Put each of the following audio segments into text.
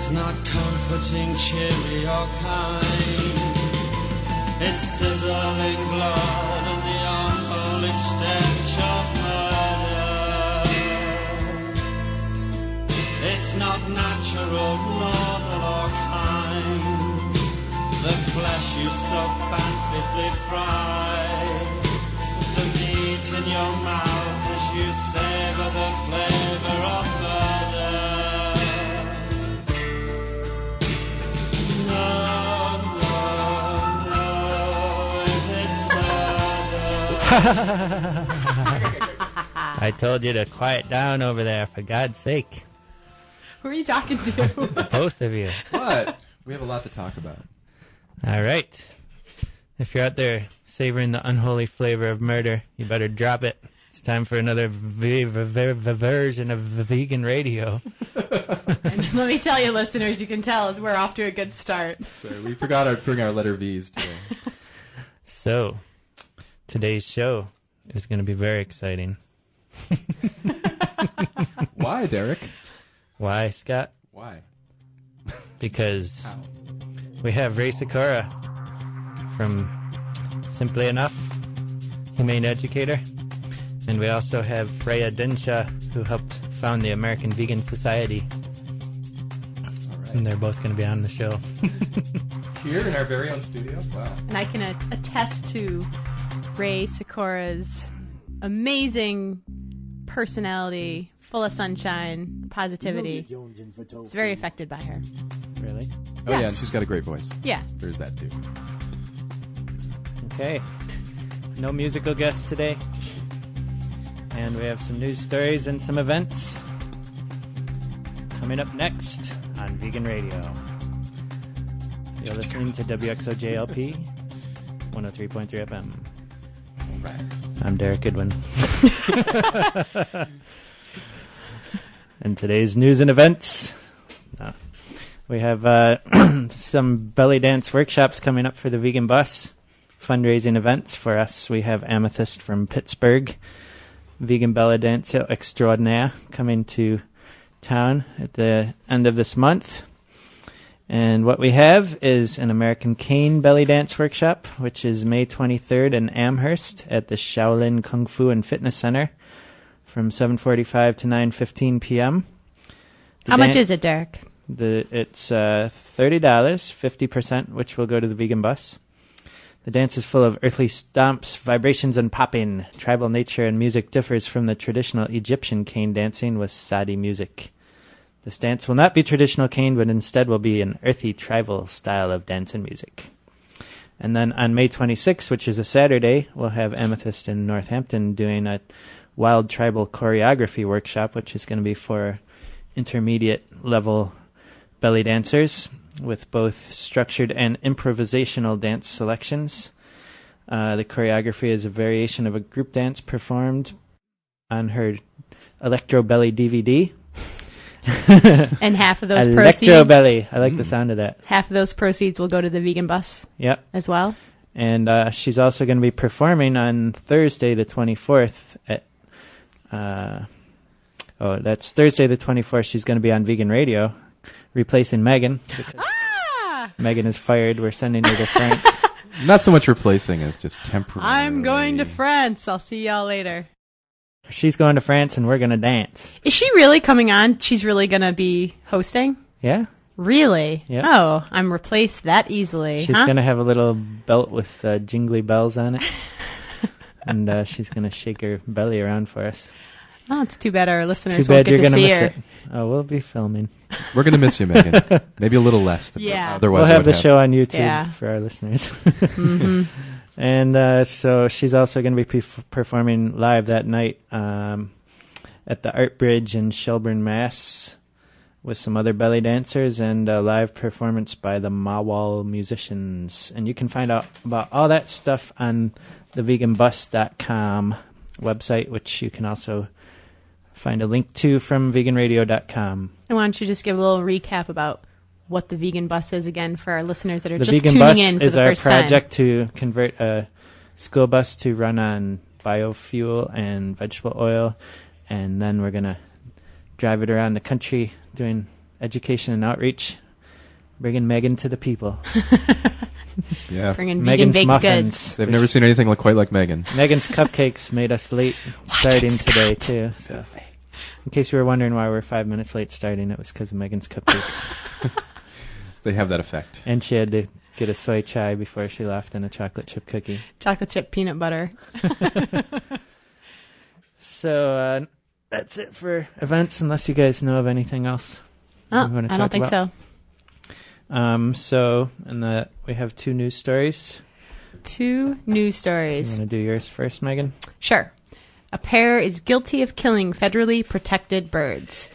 It's not comforting, cheery, or kind. It's sizzling blood and the unholy stench of murder. It's not natural, normal, or kind. The flesh you so fancifully fry. The meat in your mouth as you savor the flavor of murder. I told you to quiet down over there, for God's sake. Who are you talking to? Both of you. What? we have a lot to talk about. All right. If you're out there savoring the unholy flavor of murder, you better drop it. It's time for another v- v- v- v- version of the vegan radio. and let me tell you, listeners, you can tell we're off to a good start. Sorry, we forgot to bring our letter V's today. So, today's show is going to be very exciting. Why, Derek? Why, Scott? Why? Because How? we have Ray Sikora from Simply Enough, Humane Educator, and we also have Freya Dinshah, who helped found the American Vegan Society, All and they're both going to be on the show. Here in our very own studio? Wow. And I can a- attest to Ray Sikora's amazing personality, full of sunshine, positivity. It's very affected by her. really? Oh, yeah, and she's got a great voice. Yeah. There's that, too. Okay. No musical guests today. And we have some news stories and some events coming up next on Vegan Radio. You're listening to WXOJLP 103.3 FM. I'm Derek Goodwin. and today's news and events. we have uh, some belly dance workshops coming up for the Vegan Bus fundraising events for us. We have Amethyst from Pittsburgh, Vegan Belly Dance Extraordinaire, coming to town at the end of this month. And what we have is an American Cane Belly Dance Workshop, which is May 23rd in Amherst at the Shaolin Kung Fu and Fitness Center from 7:45 to 9:15 p.m. The How much is it, Derek? the it's uh, thirty dollars, fifty percent, which will go to the vegan bus. The dance is full of earthly stomps, vibrations, and popping. Tribal nature and music differs from the traditional Egyptian cane dancing with saidi music. This dance will not be traditional cane, but instead will be an earthy tribal style of dance and music. And then on May 26th, which is a Saturday, we'll have Amethyst in Northampton doing a wild tribal choreography workshop, which is going to be for intermediate level belly dancers with both structured and improvisational dance selections. Uh, the choreography is a variation of a group dance performed on her Electro Belly DVD. And half of those Electro proceeds, Belly. I like the sound of that. half of those proceeds will go to the vegan bus Yep. as well. And uh, she's also going to be performing on Thursday, the 24th at. Uh, oh, that's Thursday, the 24th. She's going to be on Vegan Radio, replacing Megan. Because Ah! Megan is fired. We're sending her to France. Not so much replacing as just temporary. I'm going to France. I'll see y'all later. She's going to France, and we're going to dance. Is she really coming on? She's really going to be hosting? Yeah? Really? Yeah. Oh, I'm replaced that easily. She's huh? going to have a little belt with uh, jingly bells on it. and uh, she's going to shake her belly around for us. Oh, it's too bad our listeners Too won't bad get you're to going to see miss her. it. Oh, we'll be filming. We're gonna miss you, Megan. Maybe a little less. Than Yeah. Otherwise, we'll have would the show on YouTube Yeah. for our listeners. hmm and uh, so she's also going to be pre- performing live that night um, at the Art Bridge in Shelburne, Mass, with some other belly dancers and a live performance by the Mawal musicians. And you can find out about all that stuff on the veganbus.com website, which you can also find a link to from veganradio.com. And why don't you just give a little recap about what the vegan bus is again for our listeners that are The just vegan tuning bus in for is the vegan bus is our first project to convert a school bus to run on biofuel and vegetable oil, and then we're gonna drive it around the country doing education and outreach, bringing Megan to the people. Yeah. time. Bringing vegan Megan's baked muffins. goods. They've never seen anything like quite like Megan. Megan's cupcakes made us late starting it, today too. So, in case you were wondering why we're five minutes late starting, it was because of Megan's cupcakes, They have that effect. and she had to get a soy chai before she left and a chocolate chip cookie. Chocolate chip peanut butter. So uh, that's it for events, unless you guys know of anything else. Oh, You wanna I don't think about- so. Um, so, and the, we have two news stories. Two news stories. You stories. want to do yours first, Megan? Sure. A pair is guilty of killing federally protected birds.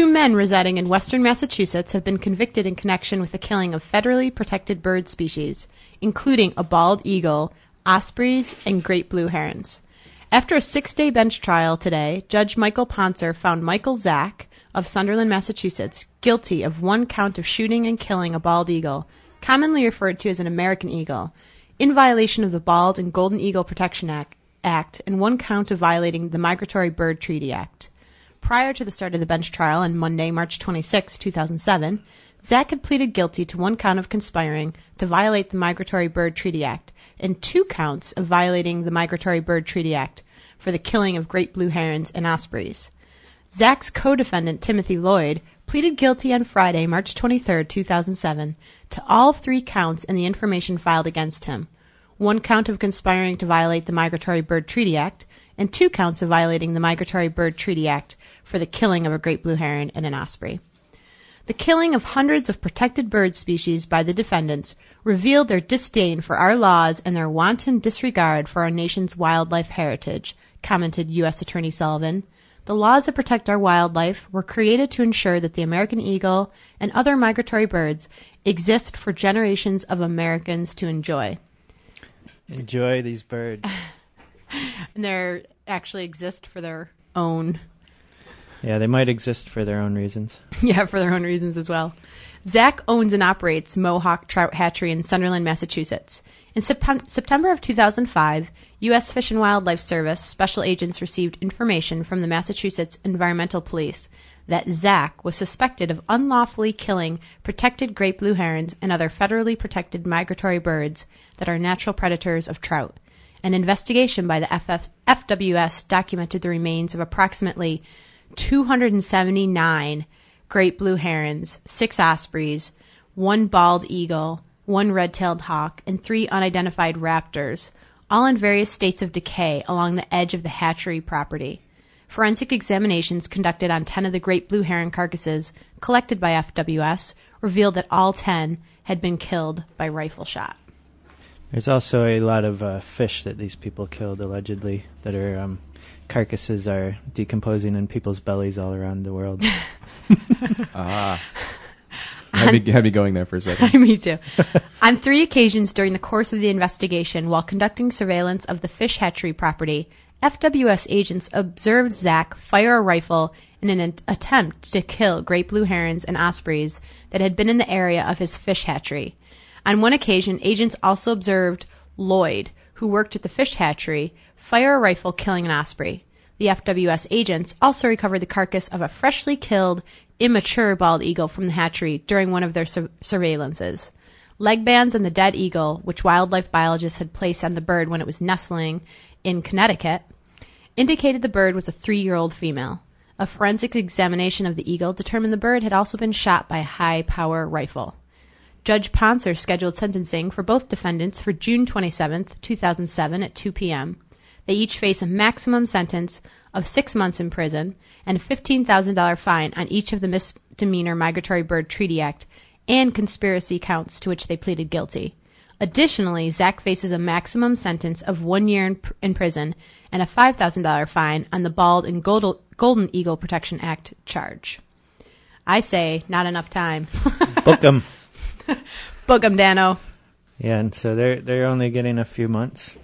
Two men residing in western Massachusetts have been convicted in connection with the killing of federally protected bird species, including a bald eagle, ospreys, and great blue herons. After a six day bench trial today, Judge Michael Ponsor found Michael Zack of Sunderland, Massachusetts, guilty of one count of shooting and killing a bald eagle, commonly referred to as an American eagle, in violation of the Bald and Golden Eagle Protection Act, Act and one count of violating the Migratory Bird Treaty Act. Prior to the start of the bench trial on Monday, March 26, 2007, Zach had pleaded guilty to one count of conspiring to violate the Migratory Bird Treaty Act and two counts of violating the Migratory Bird Treaty Act for the killing of great blue herons and ospreys. Zach's co-defendant Timothy Lloyd pleaded guilty on Friday, March 23, 2007, to all three counts in the information filed against him. One count of conspiring to violate the Migratory Bird Treaty Act and two counts of violating the Migratory Bird Treaty Act for the killing of a great blue heron and an osprey. The killing of hundreds of protected bird species by the defendants revealed their disdain for our laws and their wanton disregard for our nation's wildlife heritage, commented U.S. Attorney Sullivan. The laws that protect our wildlife were created to ensure that the American eagle and other migratory birds exist for generations of Americans to enjoy. Enjoy these birds. And they actually exist for their own yeah, they might exist for their own reasons. yeah, for their own reasons as well. Zach owns and operates Mohawk Trout Hatchery in Sunderland, Massachusetts. In Sep- September of 2005, U.S. Fish and Wildlife Service special agents received information from the Massachusetts Environmental Police that Zach was suspected of unlawfully killing protected great blue herons and other federally protected migratory birds that are natural predators of trout. An investigation by the FF- FWS documented the remains of approximately 279 great blue herons, six ospreys, one bald eagle, one red tailed hawk, and three unidentified raptors, all in various states of decay along the edge of the hatchery property. Forensic examinations conducted on 10 of the great blue heron carcasses collected by FWS revealed that all 10 had been killed by rifle shot. There's also a lot of uh, fish that these people killed allegedly that are um, carcasses are decomposing in people's bellies all around the world. Ah. Had me, had me going there for a second. Me too. On three occasions during the course of the investigation, while conducting surveillance of the fish hatchery property, FWS agents observed Zach fire a rifle in an at- attempt to kill great blue herons and ospreys that had been in the area of his fish hatchery. On one occasion, agents also observed Lloyd, who worked at the fish hatchery, fire a rifle, killing an osprey. The FWS agents also recovered the carcass of a freshly killed, immature bald eagle from the hatchery during one of their sur- surveillances. Leg bands on the dead eagle, which wildlife biologists had placed on the bird when it was nestling in Connecticut, indicated the bird was a three year old female. A forensic examination of the eagle determined the bird had also been shot by a high power rifle. Judge Ponsor scheduled sentencing for both defendants for June 27, 2007 at 2 p.m. They each face a maximum sentence of six months in prison and a $15,000 fine on each of the Misdemeanor Migratory Bird Treaty Act and conspiracy counts to which they pleaded guilty. Additionally, Zach faces a maximum sentence of one year in, pr- in prison and a $5,000 fine on the Bald and Gold- Golden Eagle Protection Act charge. I say, not enough time. Book 'em. Book 'em, Dano. Yeah, and so they're they're only getting a few months.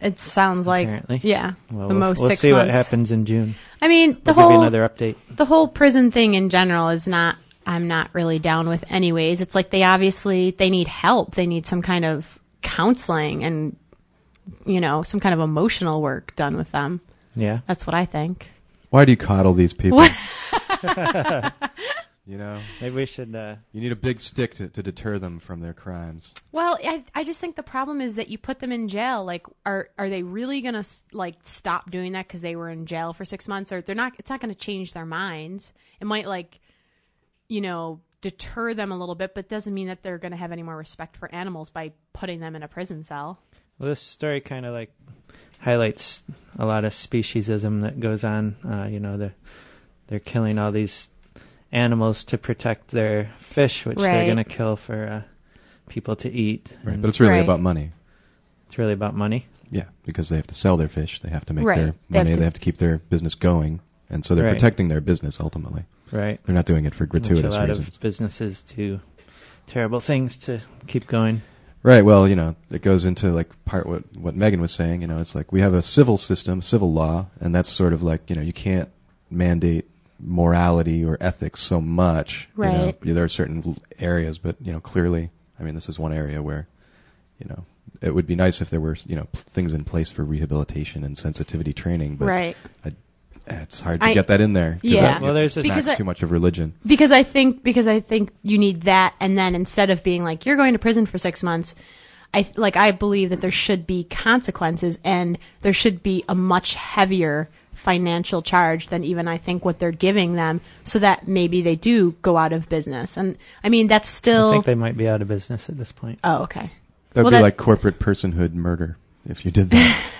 It sounds like, Apparently. yeah, Well, the we'll, most we'll six see months. what happens in June. I mean, the We'll give you whole another update. the whole prison thing in general is not I'm not really down with anyways. It's like they obviously they need help. They need some kind of counseling and you know, some kind of emotional work done with them. Yeah. That's what I think. Why do you coddle these people? you know, Maybe we should. Uh, you need a big stick to, to deter them from their crimes. Well, I I just think the problem is that you put them in jail. Like, are are they really gonna like stop doing that because they were in jail for six months, or they're not? It's not gonna change their minds. It might like, you know, deter them a little bit, but doesn't mean that they're gonna have any more respect for animals by putting them in a prison cell. well, this story kind of like highlights a lot of speciesism that goes on. Uh, you know, they're they're killing all these animals to protect their fish, which they're Right. going to kill for uh, people to eat. Right. And But it's really Right. about money. it's really about money. Yeah, because they have to sell their fish. They have to make Right. their They have money. to- They have to keep their business going. And so they're Right. protecting their business ultimately. Right. They're not doing it for Which gratuitous a lot reasons. of businesses do terrible things to keep going. Right. Well, you know, it goes into like part what what Megan was saying. You know, it's like we have a civil system, civil law, and that's sort of like you know you can't mandate morality or ethics so much. You know. Right. There are certain areas, but you know, clearly, I mean, this is one area where, you know, it would be nice if there were you know p- things in place for rehabilitation and sensitivity training, but right. I, it's hard to I- get that in there. 'cause Yeah. that Well, there's gets- a- Because I- too much of religion. Because I think because I think you need that, and then instead of being like you're going to prison for six months, I like I believe that there should be consequences, and there should be a much heavier financial charge than even I think what they're giving them, so that maybe they do go out of business. And I mean that's I still think they might be out of business at this point. oh okay That would Well, be that- like corporate personhood murder if you did that.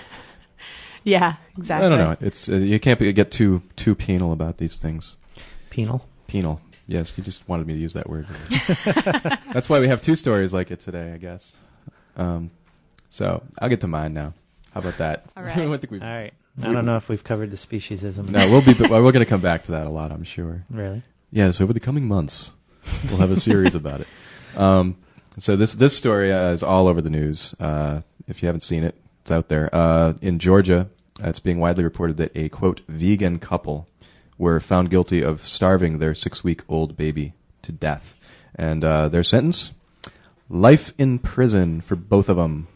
yeah exactly I don't know. It's uh, you can't be, get too too penal about these things. Penal. Penal. Yes, you just wanted me to use that word. That's why we have two stories like it today, I guess. Um, so I'll get to mine now. How about that? All right. I think we've. All right. I don't know if we've covered the speciesism. No, we'll be. We're going to come back to that a lot, I'm sure. Really? Yes, over the coming months, we'll have a series about it. Um, so this this story uh, is all over the news. Uh, if you haven't seen it, it's out there. Uh, in Georgia, uh, it's being widely reported that a quote vegan couple were found guilty of starving their six week old baby to death, and uh, their sentence: life in prison for both of them.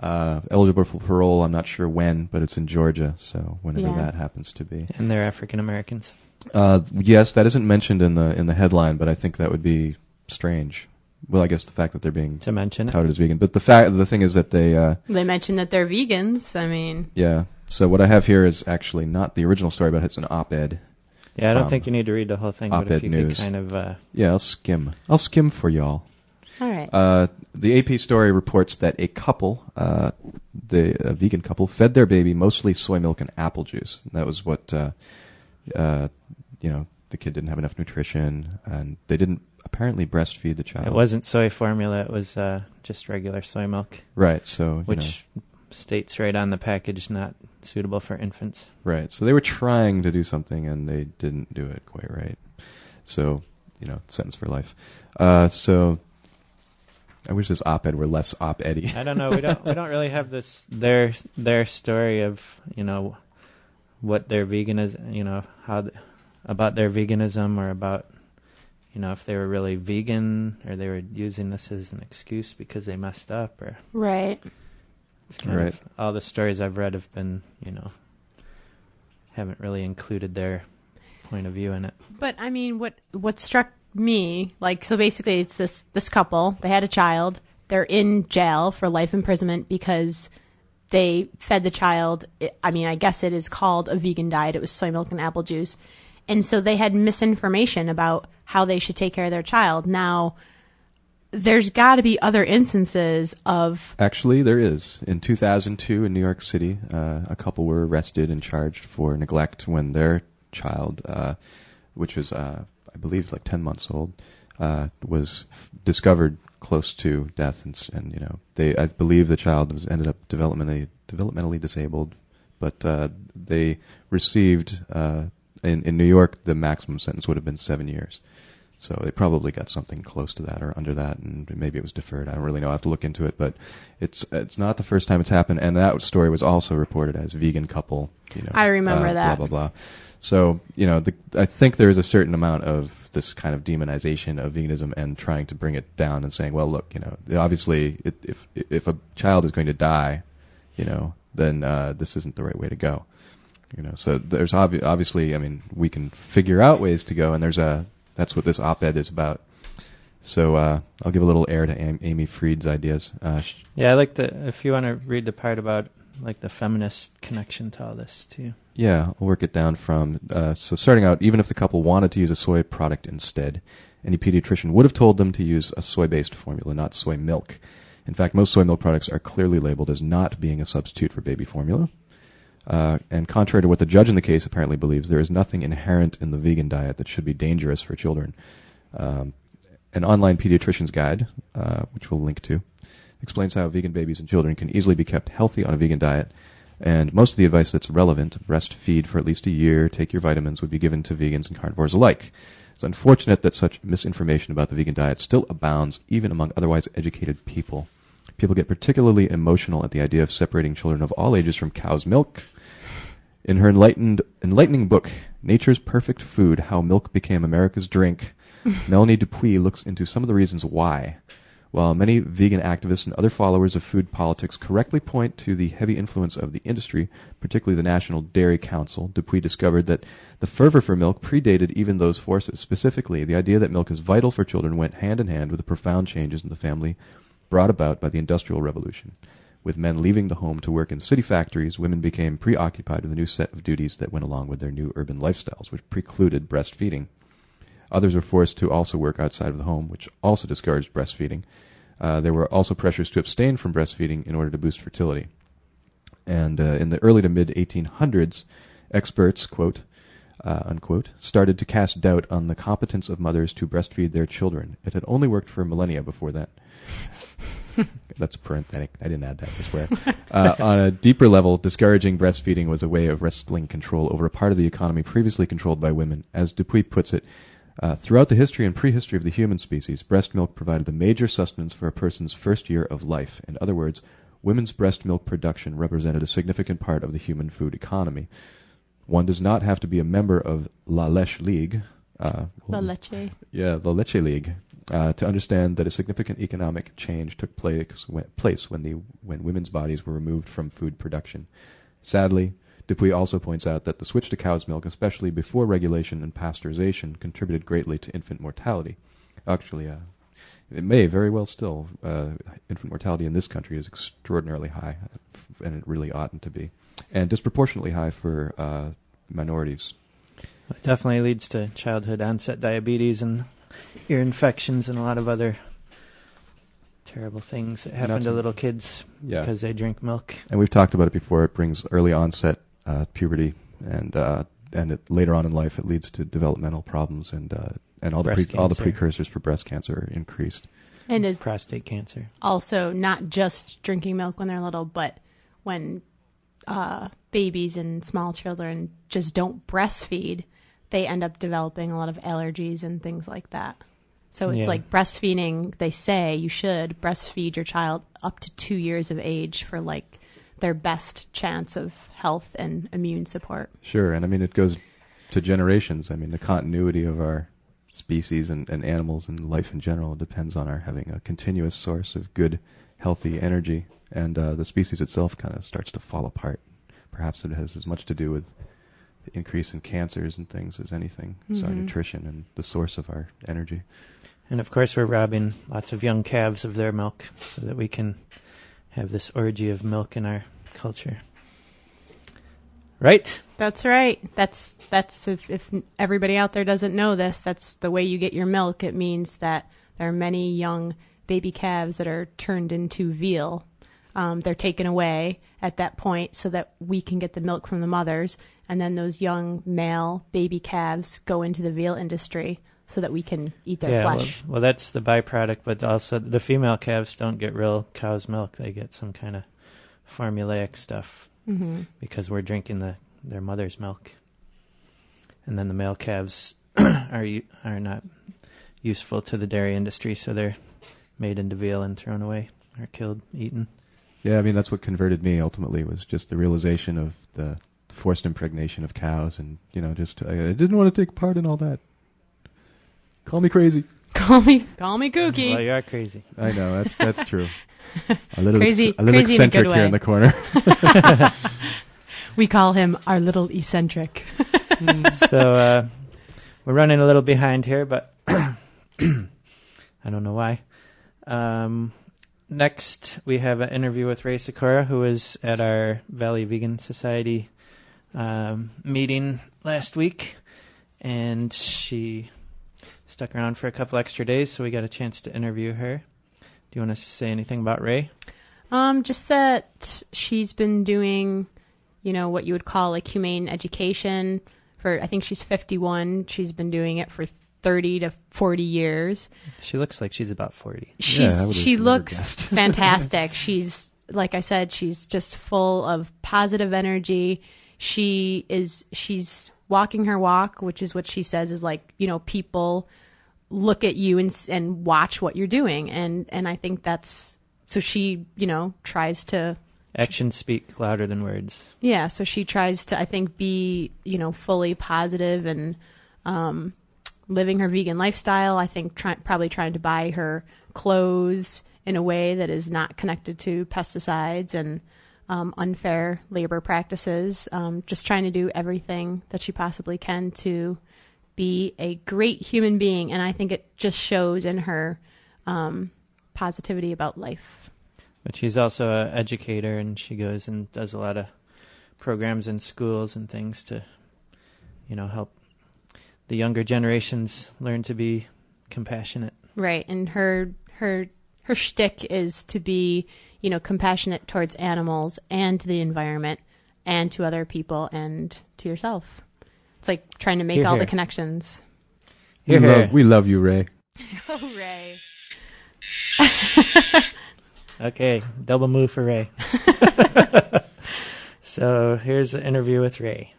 Uh, eligible for parole. I'm not sure when, but it's in Georgia, so whenever Yeah. that happens to be. And they're African Americans. Uh, yes, that isn't mentioned in the in the headline, but I think that would be strange. Well, I guess the fact that they're being To mention it. touted as vegan, but the fact the thing is that they, uh, they mentioned that they're vegans. I mean yeah. So what I have here is actually not the original story, but it's an op-ed. Yeah, I don't Um, think you need to read the whole thing, but if op-ed you news. could kind of. Uh, Yeah, I'll skim. I'll skim for y'all. All right Uh, the AP story reports that a couple, uh, the a vegan couple, fed their baby mostly soy milk and apple juice. That was what, uh, uh, you know, the kid didn't have enough nutrition, and they didn't apparently breastfeed the child. it wasn't soy formula, it was uh, just regular soy milk, right. So you know. which states right on the package not suitable for infants. Right. So they were trying to do something and they didn't do it quite right. So, you know, sentence for life. Uh, so I wish this op-ed were less op-eddy. I don't know. We don't. we don't really have this their their story of you know what their veganism. You know how th- about their veganism or about you know, if they were really vegan or they were using this as an excuse because they messed up or Right. it's kind Right. of all the stories I've read have been, you know, haven't really included their point of view in it. But I mean, what what struck me, like, so basically, it's this this couple. They had a child. They're in jail for life imprisonment because they fed the child. I mean, I guess it is called a vegan diet. It was soy milk and apple juice, and so they had misinformation about how they should take care of their child. Now, there's got to be other instances of Actually, there is. In 2002 in New York City, uh, a couple were arrested and charged for neglect when their child, uh, which was, uh, I believe, like 10 months old, uh, was f- discovered close to death. And, and, you know, they, I believe the child was ended up developmentally, developmentally disabled, but uh, they received, uh, in, in New York, the maximum sentence would have been seven years. So they probably got something close to that or under that, and maybe it was deferred. I don't really know. I have to look into it, but it's it's not the first time it's happened. And that story was also reported as vegan couple. You know, I remember uh, that. Blah blah blah. So you know, the, I think there is a certain amount of this kind of demonization of veganism and trying to bring it down and saying, well, look, you know, obviously, it, if if a child is going to die, you know, then uh, this isn't the right way to go. You know, so there's obvi- obviously, I mean, we can figure out ways to go, and there's a that's what this op-ed is about. So uh, I'll give a little air to Am- Amy Freed's ideas. Uh, sh- Yeah, I like the if you want to read the part about like the feminist connection to all this too. Yeah, I'll work it down from. Uh, so, starting out, even if the couple wanted to use a soy product instead, any pediatrician would have told them to use a soy based formula, not soy milk. In fact, most soy milk products are clearly labeled as not being a substitute for baby formula. Uh, and contrary to what the judge in the case apparently believes, there is nothing inherent in the vegan diet that should be dangerous for children. Um, an online pediatrician's guide, uh, which we'll link to, explains how vegan babies and children can easily be kept healthy on a vegan diet. And most of the advice that's relevant, breastfeed for at least a year, take your vitamins, would be given to vegans and carnivores alike. It's unfortunate that such misinformation about the vegan diet still abounds even among otherwise educated people. People get particularly emotional at the idea of separating children of all ages from cow's milk. In her enlightened, enlightening book, Nature's Perfect Food How Milk Became America's Drink, Melanie DuPuis looks into some of the reasons why. While many vegan activists and other followers of food politics correctly point to the heavy influence of the industry, particularly the National Dairy Council, DuPuis discovered that the fervor for milk predated even those forces. Specifically, the idea that milk is vital for children went hand in hand with the profound changes in the family brought about by the Industrial Revolution. With men leaving the home to work in city factories, women became preoccupied with a new set of duties that went along with their new urban lifestyles, which precluded breastfeeding. Others were forced to also work outside of the home, which also discouraged breastfeeding. Uh, there were also pressures to abstain from breastfeeding in order to boost fertility. And uh, in the early to mid 1800s, experts, quote, uh, unquote, started to cast doubt on the competence of mothers to breastfeed their children. It had only worked for millennia before that. That's parenthetic. I didn't add that, I swear. uh, on a deeper level, discouraging breastfeeding was a way of wresting control over a part of the economy previously controlled by women. As DuPuis puts it, uh, throughout the history and prehistory of the human species, breast milk provided the major sustenance for a person's first year of life. In other words, women's breast milk production represented a significant part of the human food economy. One does not have to be a member of La Leche League. Uh, La Leche. yeah, the Leche League, uh, to understand that a significant economic change took place when, place when the when women's bodies were removed from food production. Sadly, DuPuis also points out that the switch to cow's milk, especially before regulation and pasteurization, contributed greatly to infant mortality. Actually, uh, it may very well still. Uh, infant mortality in this country is extraordinarily high, and it really oughtn't to be, and disproportionately high for uh, minorities. It definitely leads to childhood onset diabetes and ear infections and a lot of other terrible things that happen to to- little kids Yeah. because they drink milk. and we've talked about it before. It brings early onset uh, puberty, and uh, and it, later on in life, it leads to developmental problems, and uh, and all the Breast pre- all the cancer. precursors for breast cancer are increased. And is Prostate cancer. also not just drinking milk when they're little, but when uh, babies and small children just don't breastfeed, they end up developing a lot of allergies and things like that. So it's Yeah. like breastfeeding. They say you should breastfeed your child up to two years of age for like their best chance of health and immune support. Sure, and I mean it goes to generations. I mean the continuity of our species and, and animals and life in general depends on our having a continuous source of good, healthy energy, and uh, the species itself kind of starts to fall apart. Perhaps it has as much to do with increase in cancers and things as anything. It's our Mhm. nutrition and the source of our energy. And of course, we're robbing lots of young calves of their milk so that we can have this orgy of milk in our culture. Right? That's right. That's that's if if everybody out there doesn't know this, that's the way you get your milk. It means that there are many young baby calves that are turned into veal. Um, they're taken away at that point so that we can get the milk from the mothers, and then those young male baby calves go into the veal industry so that we can eat their yeah. Well, flesh. well, that's the byproduct, but also the female calves don't get real cow's milk. They get some kind of formulaic stuff hmm because we're drinking the their mother's milk. And then the male calves are are not useful to the dairy industry, so they're made into veal and thrown away or killed, eaten. Yeah, I mean that's what converted me ultimately was just the realization of the forced impregnation of cows, and you know, just I, I didn't want to take part in all that. Call me crazy. Call me, call me kooky. Well, you are crazy. I know that's that's true. A little Crazy- ex- a little crazy in a good eccentric here way. in the corner. we call him our little eccentric. so uh, we're running a little behind here, but I don't know why. Um, next, we have an interview with Ray Sikora, who is at our Valley Vegan Society um, meeting last week, and she stuck around for a couple extra days, so we got a chance to interview her. Do you want to say anything about Ray? Um, just that she's been doing, you know, what you would call like humane education for. I think she's fifty-one. She's been doing it for thirty to forty years. She looks like she's about 40. She's Yeah, she looks fantastic. She's like I said, she's just full of positive energy. She is she's walking her walk, which is what she says is like you know people look at you and and watch what you're doing, and and I think that's so she you know tries to Actions speak louder than words. yeah, so she tries to, I think, be you know fully positive and um, living her vegan lifestyle. I think try, probably trying to buy her clothes in a way that is not connected to pesticides and um, unfair labor practices. Um, just trying to do everything that she possibly can to be a great human being, and I think it just shows in her um, positivity about life. But she's also an educator, and she goes and does a lot of programs in schools and things to, you know, help the younger generations learn to be compassionate. Right, and her her her shtick is to be, you know, compassionate towards animals and the environment and to other people and to yourself. It's like trying to make Hear, all hear. the connections. we Here, here. love we love you, Ray. Oh, Hooray! Okay, double move for Ray. so here's the interview with Ray.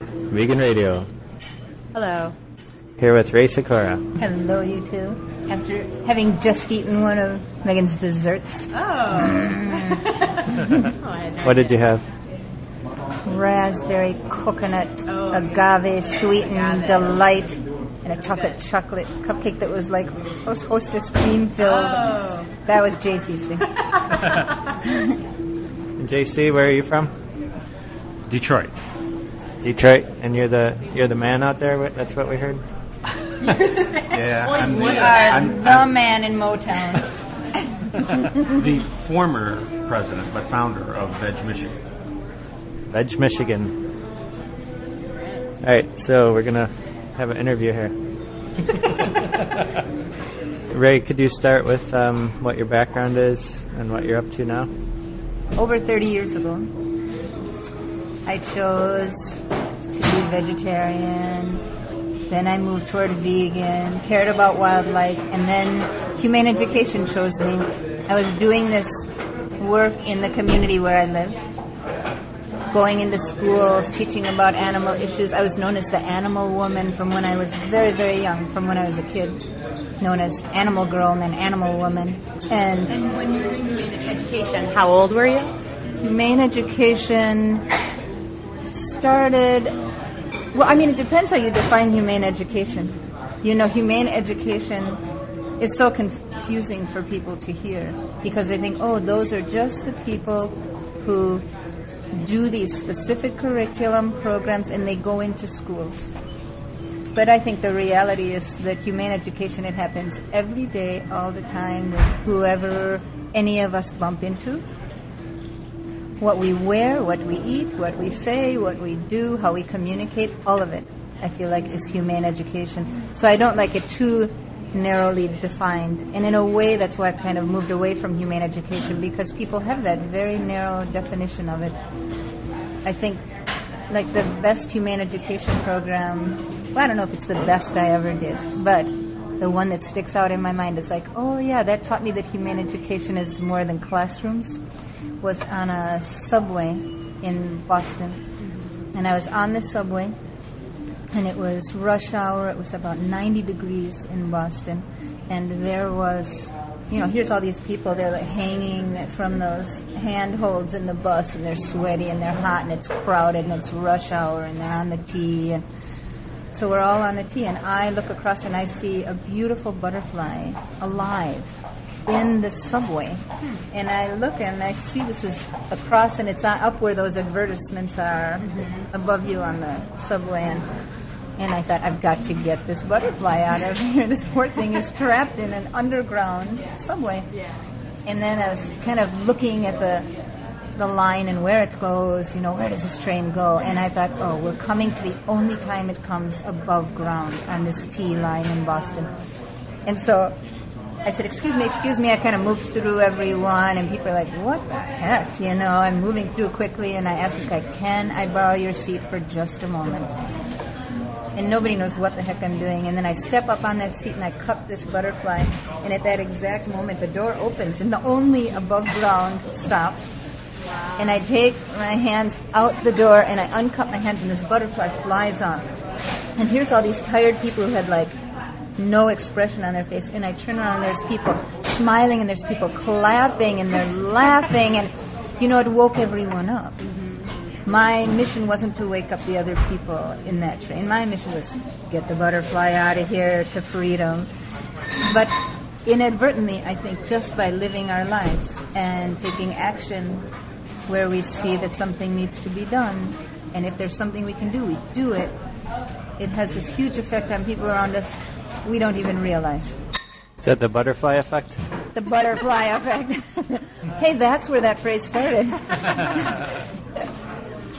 Vegan Radio. Hello. Here with Ray Sikora. Hello, you two. After having just eaten one of Megan's desserts, oh! Mm. What did you have? raspberry coconut agave sweetened delight, and a chocolate chocolate cupcake that was like was hostess cream filled. That was JC's thing. And JC, where are you from? Detroit. Detroit, and you're the you're the man out there. That's what we heard. Yeah, I'm, the, I'm- the man in Motown. The former president, but founder of Veg Michigan. Veg Michigan. All right, so we're gonna have an interview here. Ray, could you start with um, what your background is and what you're up to now? Over 30 years ago, I chose to be vegetarian. Then I moved toward vegan, cared about wildlife, and then humane education chose me. I was doing this work in the community where I live, going into schools, teaching about animal issues. I was known as the animal woman from when I was very, very young, from when I was a kid, known as animal girl and then animal woman. And And when you were doing humane education, how old were you? humane education started Well, I mean, it depends how you define humane education. You know, humane education is so confusing for people to hear because they think, oh, those are just the people who do these specific curriculum programs and they go into schools. But I think the reality is that humane education, it happens every day, all the time, with whoever any of us bump into. What we wear, what we eat, what we say, what we do, how we communicate, all of it, I feel like, is humane education. So I don't like it too narrowly defined. And in a way, that's why I've kind of moved away from humane education because people have that very narrow definition of it. I think, like, the best humane education program, well, I don't know if it's the best I ever did, but the one that sticks out in my mind is like, oh, yeah, that taught me that humane education is more than classrooms, was on a subway in Boston. Mm-hmm. And I was on the subway and it was rush hour. It was about 90 degrees in Boston, and there was, you know, here's all these people. They're like hanging from those handholds in the bus, and they're sweaty and they're hot, and it's crowded, and it's rush hour, and they're on the T, and so we're all on the T, and I look across and I see a beautiful butterfly alive in the subway. And I look and I see this is across and it's up where those advertisements are above you on the subway. And and I thought, I've got to get this butterfly out of here. This poor thing is trapped in an underground subway. And then I was kind of looking at the the line and where it goes, you know, where does this train go? And I thought, oh, we're coming to the only time it comes above ground on this T line in Boston. And so I said, excuse me, excuse me. I kind of moved through everyone, and people are like, what the heck? You know, I'm moving through quickly, and I asked this guy, can I borrow your seat for just a moment? and nobody knows what the heck I'm doing. And then I step up on that seat and I cup this butterfly, and at that exact moment, the door opens and the only above ground stop. And I take my hands out the door and I uncup my hands, and this butterfly flies off. And here's all these tired people who had like no expression on their face. And I turn around, and there's people smiling, and there's people clapping, and they're laughing, and you know, it woke everyone up mm-hmm. my mission wasn't to wake up the other people in that train. My mission was get the butterfly out of here to freedom. But inadvertently, I think just by living our lives and taking action where we see that something needs to be done, and if there's something we can do, we do it. It has this huge effect on people around us we don't even realize. Is that the butterfly effect? The butterfly effect. hey, that's where that phrase started.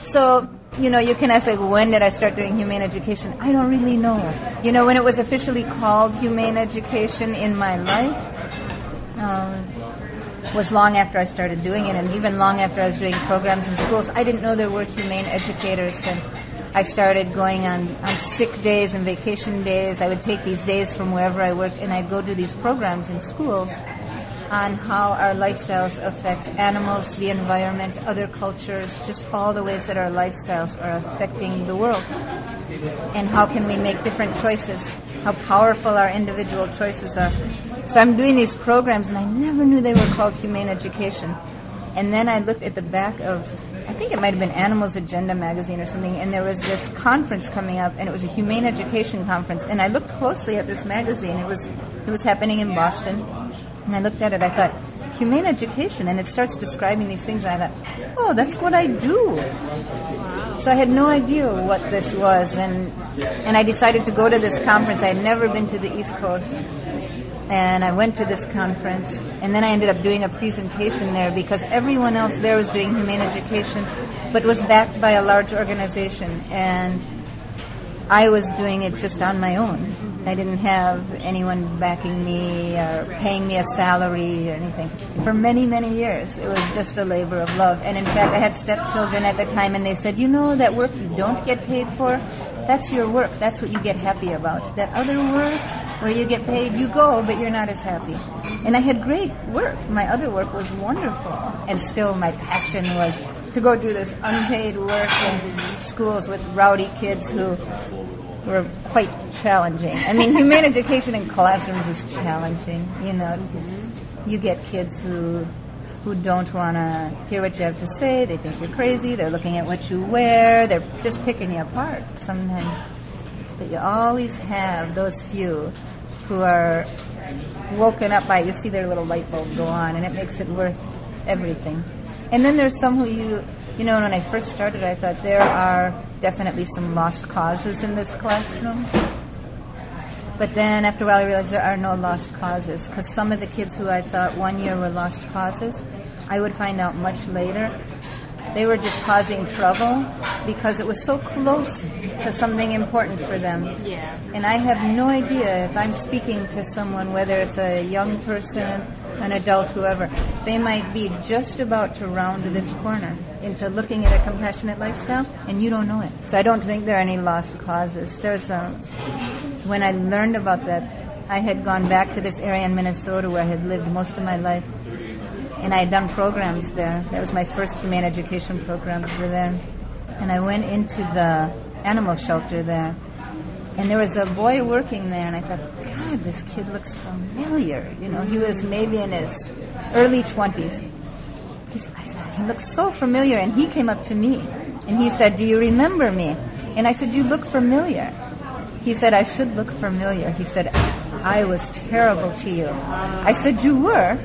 So, you know, you can ask, like, when did I start doing humane education? I don't really know. You know, when it was officially called humane education in my life, um, was long after I started doing it, and even long after I was doing programs in schools. I didn't know there were humane educators, and I started going on, on sick days and vacation days. I would take these days from wherever I worked, and I'd go do these programs in schools on how our lifestyles affect animals, the environment, other cultures, just all the ways that our lifestyles are affecting the world. And how can we make different choices? How powerful our individual choices are. So I'm doing these programs, and I never knew they were called humane education. And then I looked at the back of, I think it might have been Animals Agenda magazine or something, and there was this conference coming up, and it was a humane education conference. And I looked closely at this magazine. It was it was happening in Boston and I looked at it, I thought, humane education, and it starts describing these things, and I thought, oh, that's what I do. So I had no idea what this was, and and I decided to go to this conference. I had never been to the East Coast, and I went to this conference, and then I ended up doing a presentation there because everyone else there was doing humane education, but was backed by a large organization, and I was doing it just on my own. I didn't have anyone backing me or paying me a salary or anything. For many, many years, it was just a labor of love. And in fact, I had stepchildren at the time, and they said, You know, that work you don't get paid for, that's your work. That's what you get happy about. That other work where you get paid, you go, but you're not as happy. And I had great work. My other work was wonderful. And still, my passion was to go do this unpaid work in schools with rowdy kids who were quite challenging. I mean, humane education in classrooms is challenging. You know, you get kids who who don't want to hear what you have to say. They think you're crazy. They're looking at what you wear. They're just picking you apart sometimes. But you always have those few who are woken up by it. You see their little light bulb go on, and it makes it worth everything. And then there's some who you, you know, when I first started, I thought there are definitely some lost causes in this classroom. But then after a while, I realized there are no lost causes because some of the kids who I thought one year were lost causes, I would find out much later they were just causing trouble because it was so close to something important for them. Yeah. And I have no idea if I'm speaking to someone, whether it's a young person, an adult, whoever, they might be just about to round this corner into looking at a compassionate lifestyle, and you don't know it. So I don't think there are any lost causes. There's a, when I learned about that, I had gone back to this area in Minnesota where I had lived most of my life and I had done programs there. That was my first humane education programs were there. And I went into the animal shelter there, and there was a boy working there, and I thought, God, this kid looks familiar. You know, he was maybe in his early 20s. He's, I said, he looks so familiar, and he came up to me, and he said, Do you remember me? And I said, You look familiar. He said, I should look familiar. He said, I was terrible to you. I said, You were?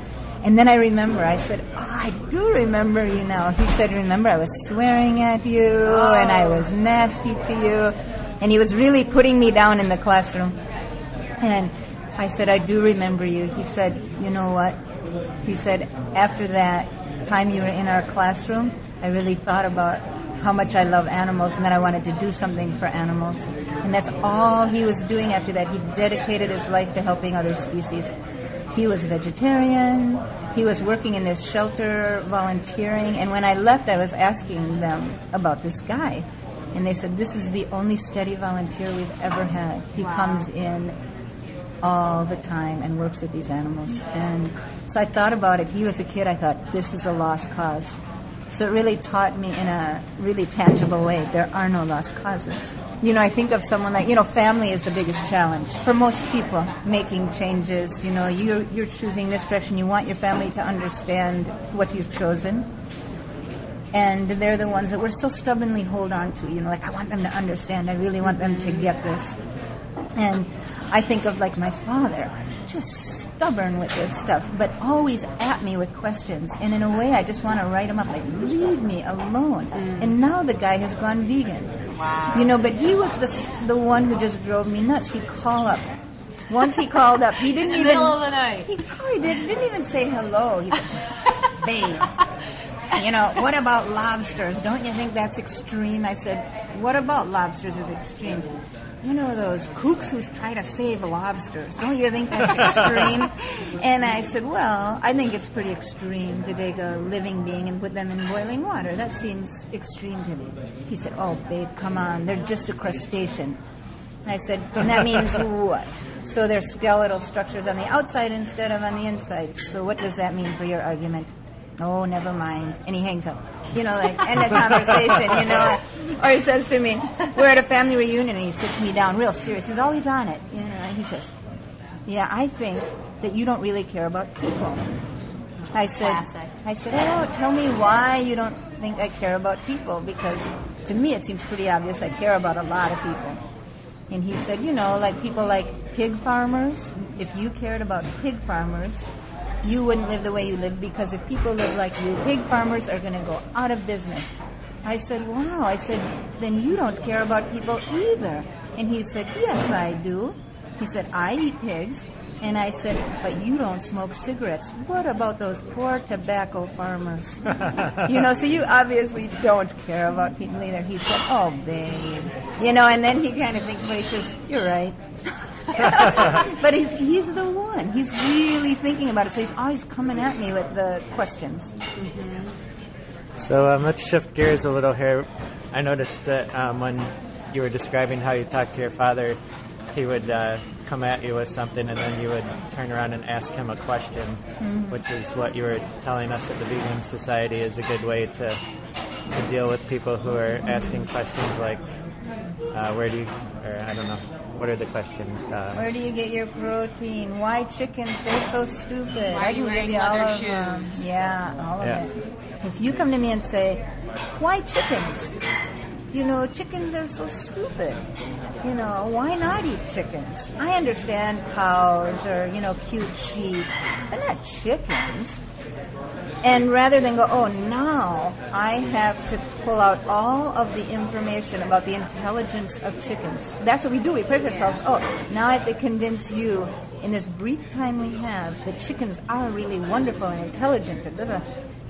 And then I remember, I said, Oh, I do remember you now. He said, Remember, I was swearing at you and I was oh. nasty to you. And he was really putting me down in the classroom. And I said, I do remember you. He said, You know what? He said, After that time you were in our classroom, I really thought about how much I love animals and that I wanted to do something for animals. And that's all he was doing after that. He dedicated his life to helping other species. He was a vegetarian. He was working in this shelter, volunteering. And when I left, I was asking them about this guy. And they said, This is the only steady volunteer we've ever had. He comes in all the time and works with these animals. And so I thought about it. He was a kid. I thought, This is a lost cause. So it really taught me in a really tangible way there are no lost causes. You know, I think of someone like, you know, family is the biggest challenge for most people making changes. You know, you're, you're choosing this direction. You want your family to understand what you've chosen. And they're the ones that we're so stubbornly hold on to. You know, like, I want them to understand. I really want them to get this. And I think of like my father, just stubborn with this stuff, but always at me with questions. And in a way, I just want to write him up, like, leave me alone. Mm. And now the guy has gone vegan. Wow. You know, but he was the, the one who just drove me nuts. He'd call up. Once he called up, he didn't even. middle of the night. He probably did, didn't even say hello. He said, babe. You know, what about lobsters? Don't you think that's extreme? I said, what about lobsters is extreme? You know those kooks who try to save lobsters. Don't you think that's extreme? and I said, well, I think it's pretty extreme to take a living being and put them in boiling water. That seems extreme to me. He said, oh, babe, come on. They're just a crustacean. I said, and that means what? So they're skeletal structures on the outside instead of on the inside. So what does that mean for your argument? Oh, never mind. And he hangs up. You know, like, end of conversation, you know. Or he says to me, we're at a family reunion and he sits me down real serious. He's always on it, you know. And he says, yeah, I think that you don't really care about people. I said, Classic. I said, oh, tell me why you don't think I care about people because to me it seems pretty obvious I care about a lot of people. And he said, you know, like people like pig farmers, if you cared about pig farmers, you wouldn't live the way you live because if people live like you, pig farmers are going to go out of business. I said, wow. I said, then you don't care about people either. And he said, yes, I do. He said, I eat pigs. And I said, but you don't smoke cigarettes. What about those poor tobacco farmers? you know, so you obviously don't care about people either. He said, oh, babe. You know, and then he kind of thinks, but he says, you're right. but he's, he's the one. He's really thinking about it. So he's always coming at me with the questions. So um, let's shift gears a little here. I noticed that um, when you were describing how you talked to your father, he would uh, come at you with something and then you would turn around and ask him a question, which is what you were telling us at the Vegan Society is a good way to, to deal with people who are asking questions like, uh, where do you, or I don't know, what are the questions? Uh, Where do you get your protein? Why chickens? They're so stupid. Why are I you can give wearing you all leather of them. Yeah, all of Yeah. it. If you come to me and say, "Why chickens?" You know, chickens are so stupid. You know, why not eat chickens? I understand cows or you know cute sheep, but not chickens. And rather than go, oh, now I have to pull out all of the information about the intelligence of chickens. That's what we do. We pressure ourselves, oh, now I have to convince you in this brief time we have that chickens are really wonderful and intelligent. Blah, blah, blah.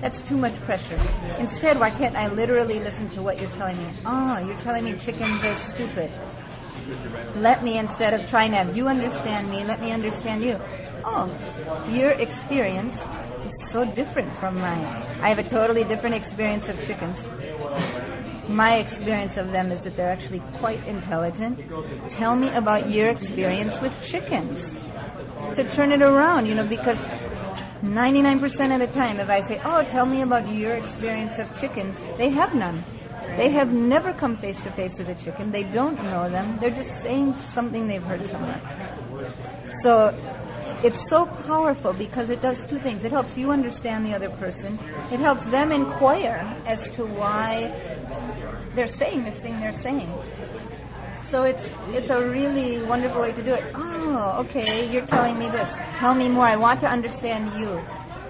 That's too much pressure. Instead, why can't I literally listen to what you're telling me? Oh, you're telling me chickens are stupid. Let me, instead of trying to have you understand me, let me understand you. Oh, your experience is so different from mine. I have a totally different experience of chickens. My experience of them is that they're actually quite intelligent. Tell me about your experience with chickens. To turn it around, you know, because 99% of the time, if I say, Oh, tell me about your experience of chickens, they have none. They have never come face to face with a chicken. They don't know them. They're just saying something they've heard somewhere. So it's so powerful because it does two things. It helps you understand the other person, it helps them inquire as to why they're saying this thing they're saying. So it's it's a really wonderful way to do it. Oh, okay, you're telling me this. Tell me more. I want to understand you.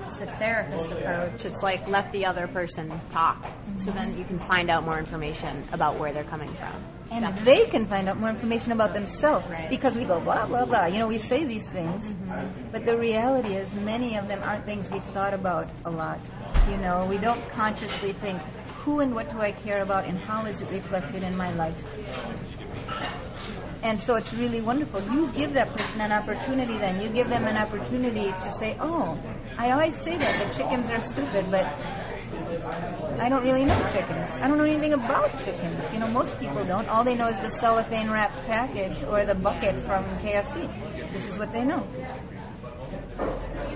It's a therapist approach. It's like let the other person talk, so then you can find out more information about where they're coming from. And they can find out more information about themselves because we go blah blah blah. You know, we say these things, mm-hmm. but the reality is many of them aren't things we've thought about a lot. You know, we don't consciously think who and what do I care about and how is it reflected in my life. And so it's really wonderful. You give that person an opportunity then. You give them an opportunity to say, oh, I always say that, the chickens are stupid, but I don't really know chickens. I don't know anything about chickens. You know, most people don't. All they know is the cellophane wrapped package or the bucket from KFC. This is what they know.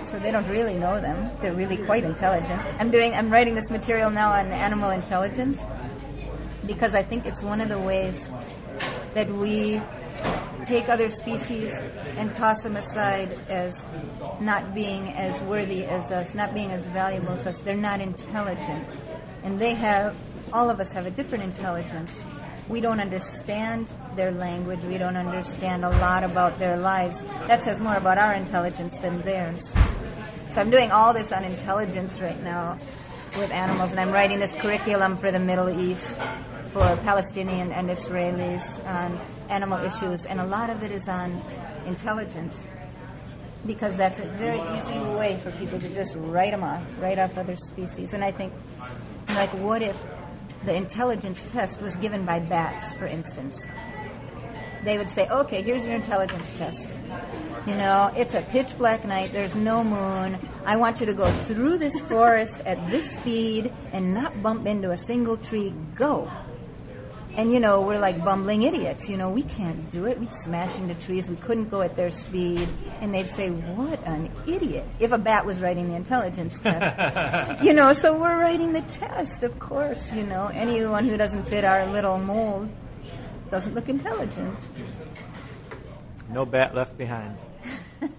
So they don't really know them. They're really quite intelligent. I'm doing I'm writing this material now on animal intelligence because I think it's one of the ways that we take other species and toss them aside as not being as worthy as us, not being as valuable as us. They're not intelligent. And they have, all of us have a different intelligence. We don't understand their language. We don't understand a lot about their lives. That says more about our intelligence than theirs. So I'm doing all this on intelligence right now with animals, and I'm writing this curriculum for the Middle East for Palestinian and Israelis on animal issues, and a lot of it is on intelligence because that's a very easy way for people to just write them off, write off other species. And I think, like, what if the intelligence test was given by bats, for instance? They would say, okay, here's your intelligence test. You know, it's a pitch black night, there's no moon. I want you to go through this forest at this speed and not bump into a single tree. Go. And you know, we're like bumbling idiots. You know, we can't do it. We'd smash into trees. We couldn't go at their speed. And they'd say, What an idiot. If a bat was writing the intelligence test. you know, so we're writing the test, of course. You know, anyone who doesn't fit our little mold doesn't look intelligent. no bat left behind.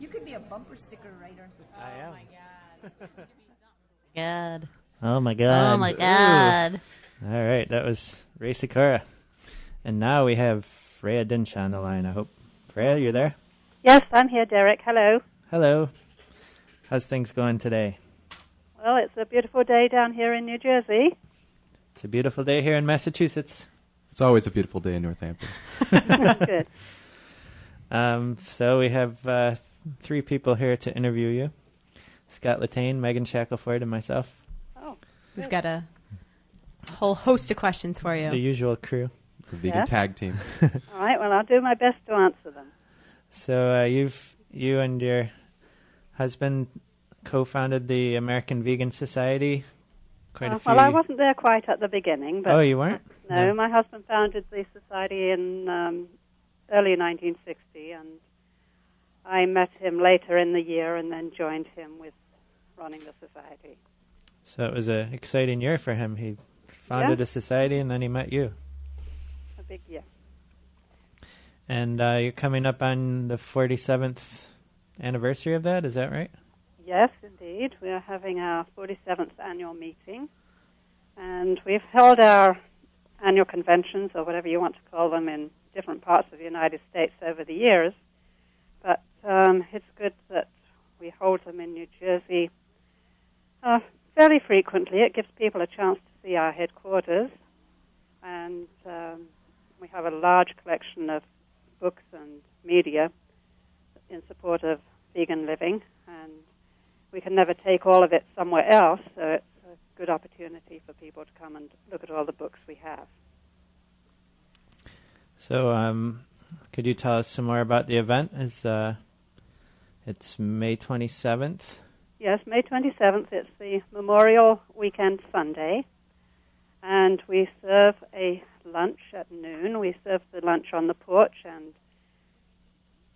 You could be a bumper sticker writer. I am. God. Oh my god. Oh my God. All right, that was Ray Sikora. And now we have Freya Dinshah on the line, I hope. Freya, you're there? Yes, I'm here, Derek. Hello. Hello. How's things going today? Well, it's a beautiful day down here in New Jersey. It's a beautiful day here in Massachusetts. It's always a beautiful day in Northampton. Good. Um, so we have uh, th- three people here to interview you. Scott Latane, Megan Shackelford, and myself. We've got a whole host of questions for you. The usual crew. The vegan Yeah. tag team. all right. Well, I'll do my best to answer them. So uh, you've you and your husband co-founded the American Vegan Society. Quite Uh, a few. well, I wasn't there quite at the beginning, but oh, you weren't? no, my husband founded the society in um, early 1960, and I met him later in the year, and then joined him with running the society. So it was an exciting year for him. He founded Yeah. a society and then he met you. a big year. And uh, you're coming up on the 47th anniversary of that, is that right? Yes, indeed. We are having our 47th annual meeting, and we've held our annual conventions, or whatever you want to call them, in different parts of the United States over the years. But um, it's good that we hold them in New Jersey uh, fairly frequently. It gives people a chance to see our headquarters, and um, we have a large collection of books and media in support of vegan living, and we can never take all of it somewhere else, so it's a good opportunity for people to come and look at all the books we have. So, um, could you tell us some more about the event? Is uh, it's May 27th? Yes, May 27th. It's the Memorial Weekend Sunday, and we serve a lunch at noon. We serve the lunch on the porch, and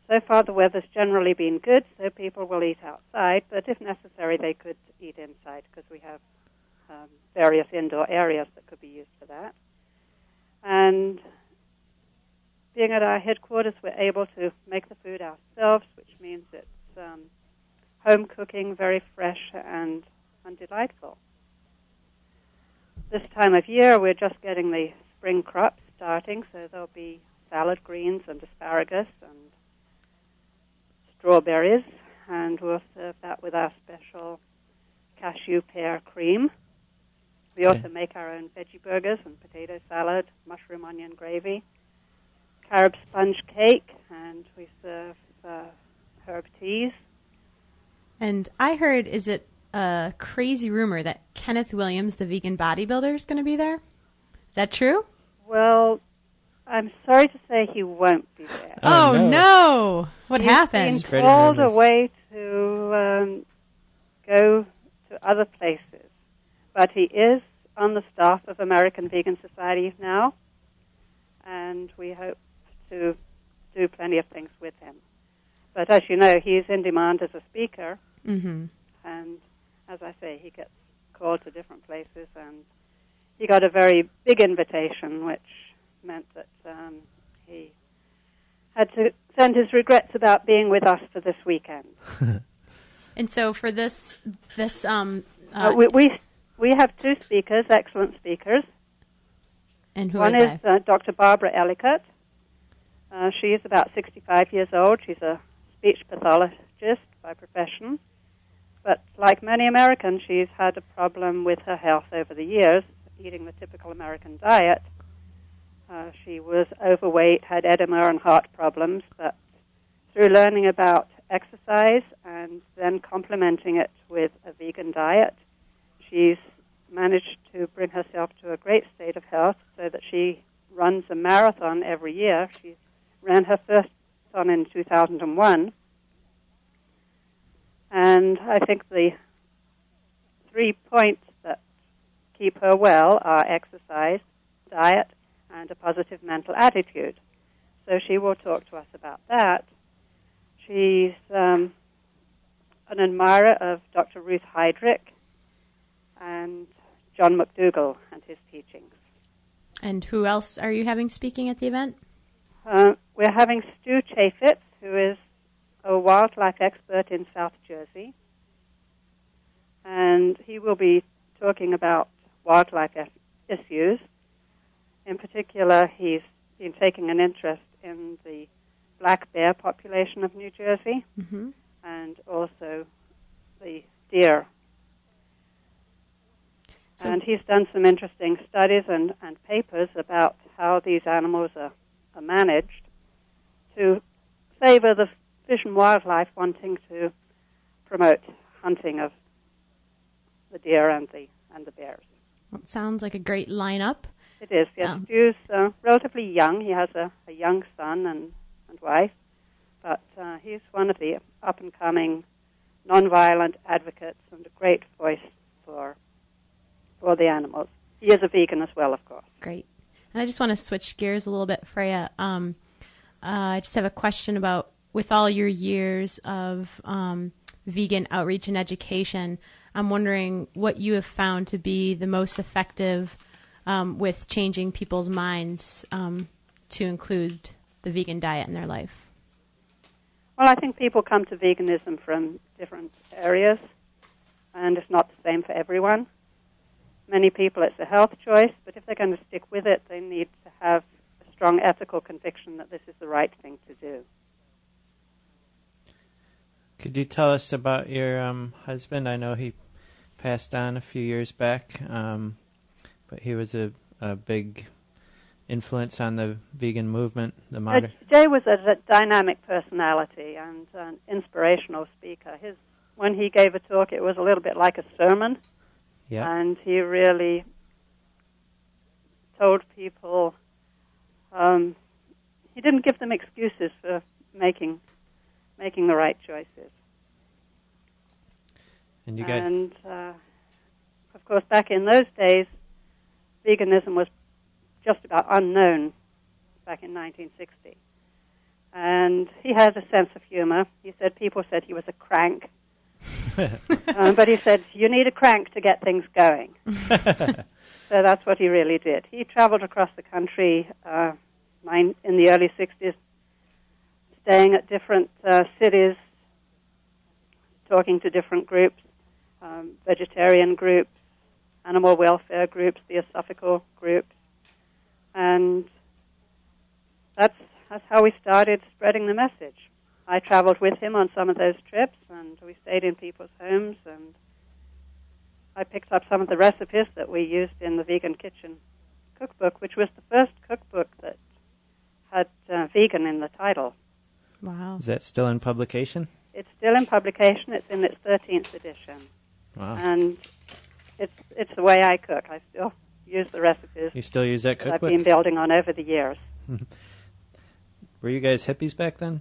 so far the weather's generally been good, so people will eat outside, but if necessary, they could eat inside because we have um, various indoor areas that could be used for that. And being at our headquarters, we're able to make the food ourselves, which means it's um, home cooking, very fresh and, and delightful. This time of year, we're just getting the spring crops starting, so there'll be salad greens and asparagus and strawberries, and we'll serve that with our special cashew pear cream. We Okay. also make our own veggie burgers and potato salad, mushroom onion gravy, carob sponge cake, and we serve uh, herb teas. And I heard, is it a crazy rumor that Kenneth Williams, the vegan bodybuilder, is going to be there? Is that true? Well, I'm sorry to say he won't be there. Oh, Oh, no. no. What He's happened? been Spreading called rumors. away to um, go to other places, but he is on the staff of American Vegan Society now, and we hope to do plenty of things with him. But as you know, he's in demand as a speaker, Mm-hmm. and as I say, he gets called to different places, and he got a very big invitation, which meant that um, he had to send his regrets about being with us for this weekend. And so for this, this, um, Uh, uh, we, we we have two speakers, excellent speakers. and who One are is they? uh, Dr. Barbara Ellicott. Uh, she is about 65 years old. She's a speech pathologist by profession. But like many Americans, she's had a problem with her health over the years, eating the typical American diet. Uh, she was overweight, had edema and heart problems, but through learning about exercise and then complementing it with a vegan diet, she's managed to bring herself to a great state of health so that she runs a marathon every year. She ran her first marathon in 2001. And I think the three points that keep her well are exercise, diet, and a positive mental attitude. So she will talk to us about that. She's um, an admirer of Dr. Ruth Heidrich and John McDougall and his teachings. And who else are you having speaking at the event? Uh, we're having Stu Chaffetz, who is a wildlife expert in South Jersey, and he will be talking about wildlife issues. In particular, he's been taking an interest in the black bear population of New Jersey Mm-hmm. and also the deer. So- and he's done some interesting studies and, and papers about how these animals are, are managed to favor the fish and wildlife wanting to promote hunting of the deer and the and the bears. Well, it sounds like a great lineup. It is, yes. Um, Stu's uh, relatively young. He has a, a young son and, and wife, but uh, he's one of the up and coming nonviolent advocates and a great voice for for the animals. He is a vegan as well, of course. Great. And I just want to switch gears a little bit, Freya. Um, uh, I just have a question about with all your years of um, vegan outreach and education, I'm wondering what you have found to be the most effective um, with changing people's minds um, to include the vegan diet in their life? Well, I think people come to veganism from different areas, and it's not the same for everyone. Many people, it's a health choice, but if they're going to stick with it, they need to have a strong ethical conviction that this is the right thing to do. Could you tell us about your um, husband? I know he passed on a few years back, um, but he was a, a big influence on the vegan movement. The Uh, modern. Jay was a, a dynamic personality and an inspirational speaker. His when he gave a talk, it was a little bit like a sermon, Yeah. and he really told people. Um, he didn't give them excuses for making making the right choices. And you got And uh, of course, back in those days, veganism was just about unknown back in 1960. And he had a sense of humor. He said people said he was a crank. um, but he said, you need a crank to get things going. so that's what he really did. He traveled across the country uh, in the early 60s, staying at different uh, cities, talking to different groups, um, vegetarian groups, animal welfare groups, theosophical groups, and that's that's how we started spreading the message. I traveled with him on some of those trips, and we stayed in people's homes, and I picked up some of the recipes that we used in the Vegan Kitchen cookbook, which was the first cookbook that had uh, vegan in the title. Wow. is that still in publication? It's still in publication. It's in its 13th edition. Wow. and it's it's the way I cook. I still use the recipes You still use that that I've been building on over the years. Were you guys hippies back then?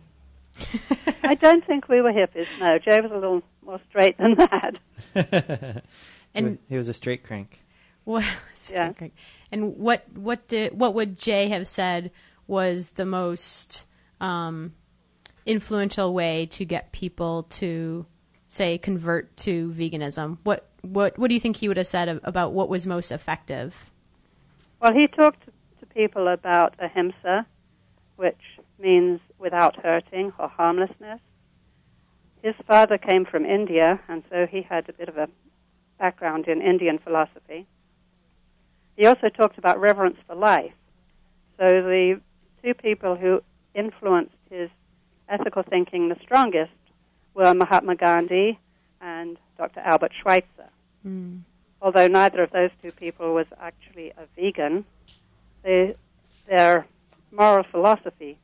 I don't think we were hippies. No, Jay was a little more straight than that. And he was a straight crank. what? Yeah. And what? What did? What would Jay have said was the most um, influential way to get people to say convert to veganism? What? What? What do you think he would have said ab- about what was most effective? Well, he talked to people about ahimsa, which means without hurting or harmlessness. His father came from India, and so he had a bit of a background in Indian philosophy. He also talked about reverence for life. So the two people who influenced his ethical thinking the strongest were Mahatma Gandhi and Dr. Albert Schweitzer Mm. although neither of those two people was actually a vegan, they, their moral philosophy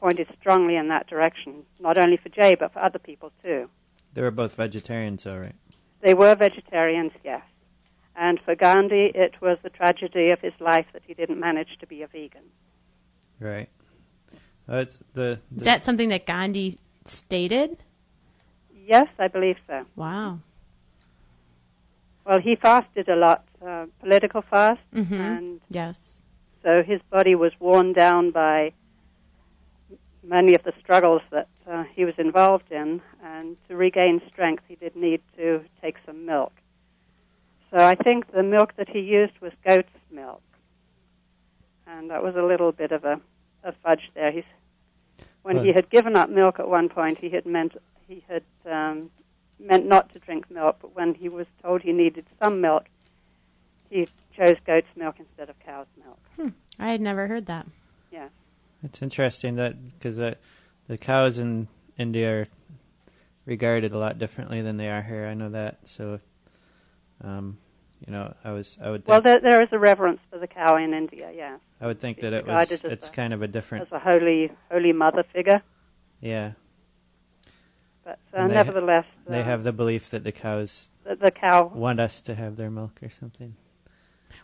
pointed strongly in that direction, not only for Jay, but for other people too. They were both vegetarians, all right. They were vegetarians, yes. And for Gandhi, it was the tragedy of his life that he didn't manage to be a vegan. Right. Uh, the, the Is that something that Gandhi stated? Yes, I believe so. Wow. Well, he fasted a lot, uh, political fast, hmm and Yes. so his body was worn down by many of the struggles that uh, he was involved in, and to regain strength, he did need to take some milk. So I think the milk that he used was goat's milk, and that was a little bit of a, a fudge there. He's, when he had given up milk at one point, he had meant he had um, meant not to drink milk, but when he was told he needed some milk, he chose goat's milk instead of cow's milk. I had never heard that. Yeah. It's interesting that because uh, the cows in India are regarded a lot differently than they are here. I know that. So, um, you know, I was I would think, Well, there, there is a reverence for the cow in India, yes, I would think that it was. It's a- kind of a different as a holy holy mother figure. yeah. But uh, they- nevertheless, They uh, have the belief that the cows the, the cow. want us to have their milk or something.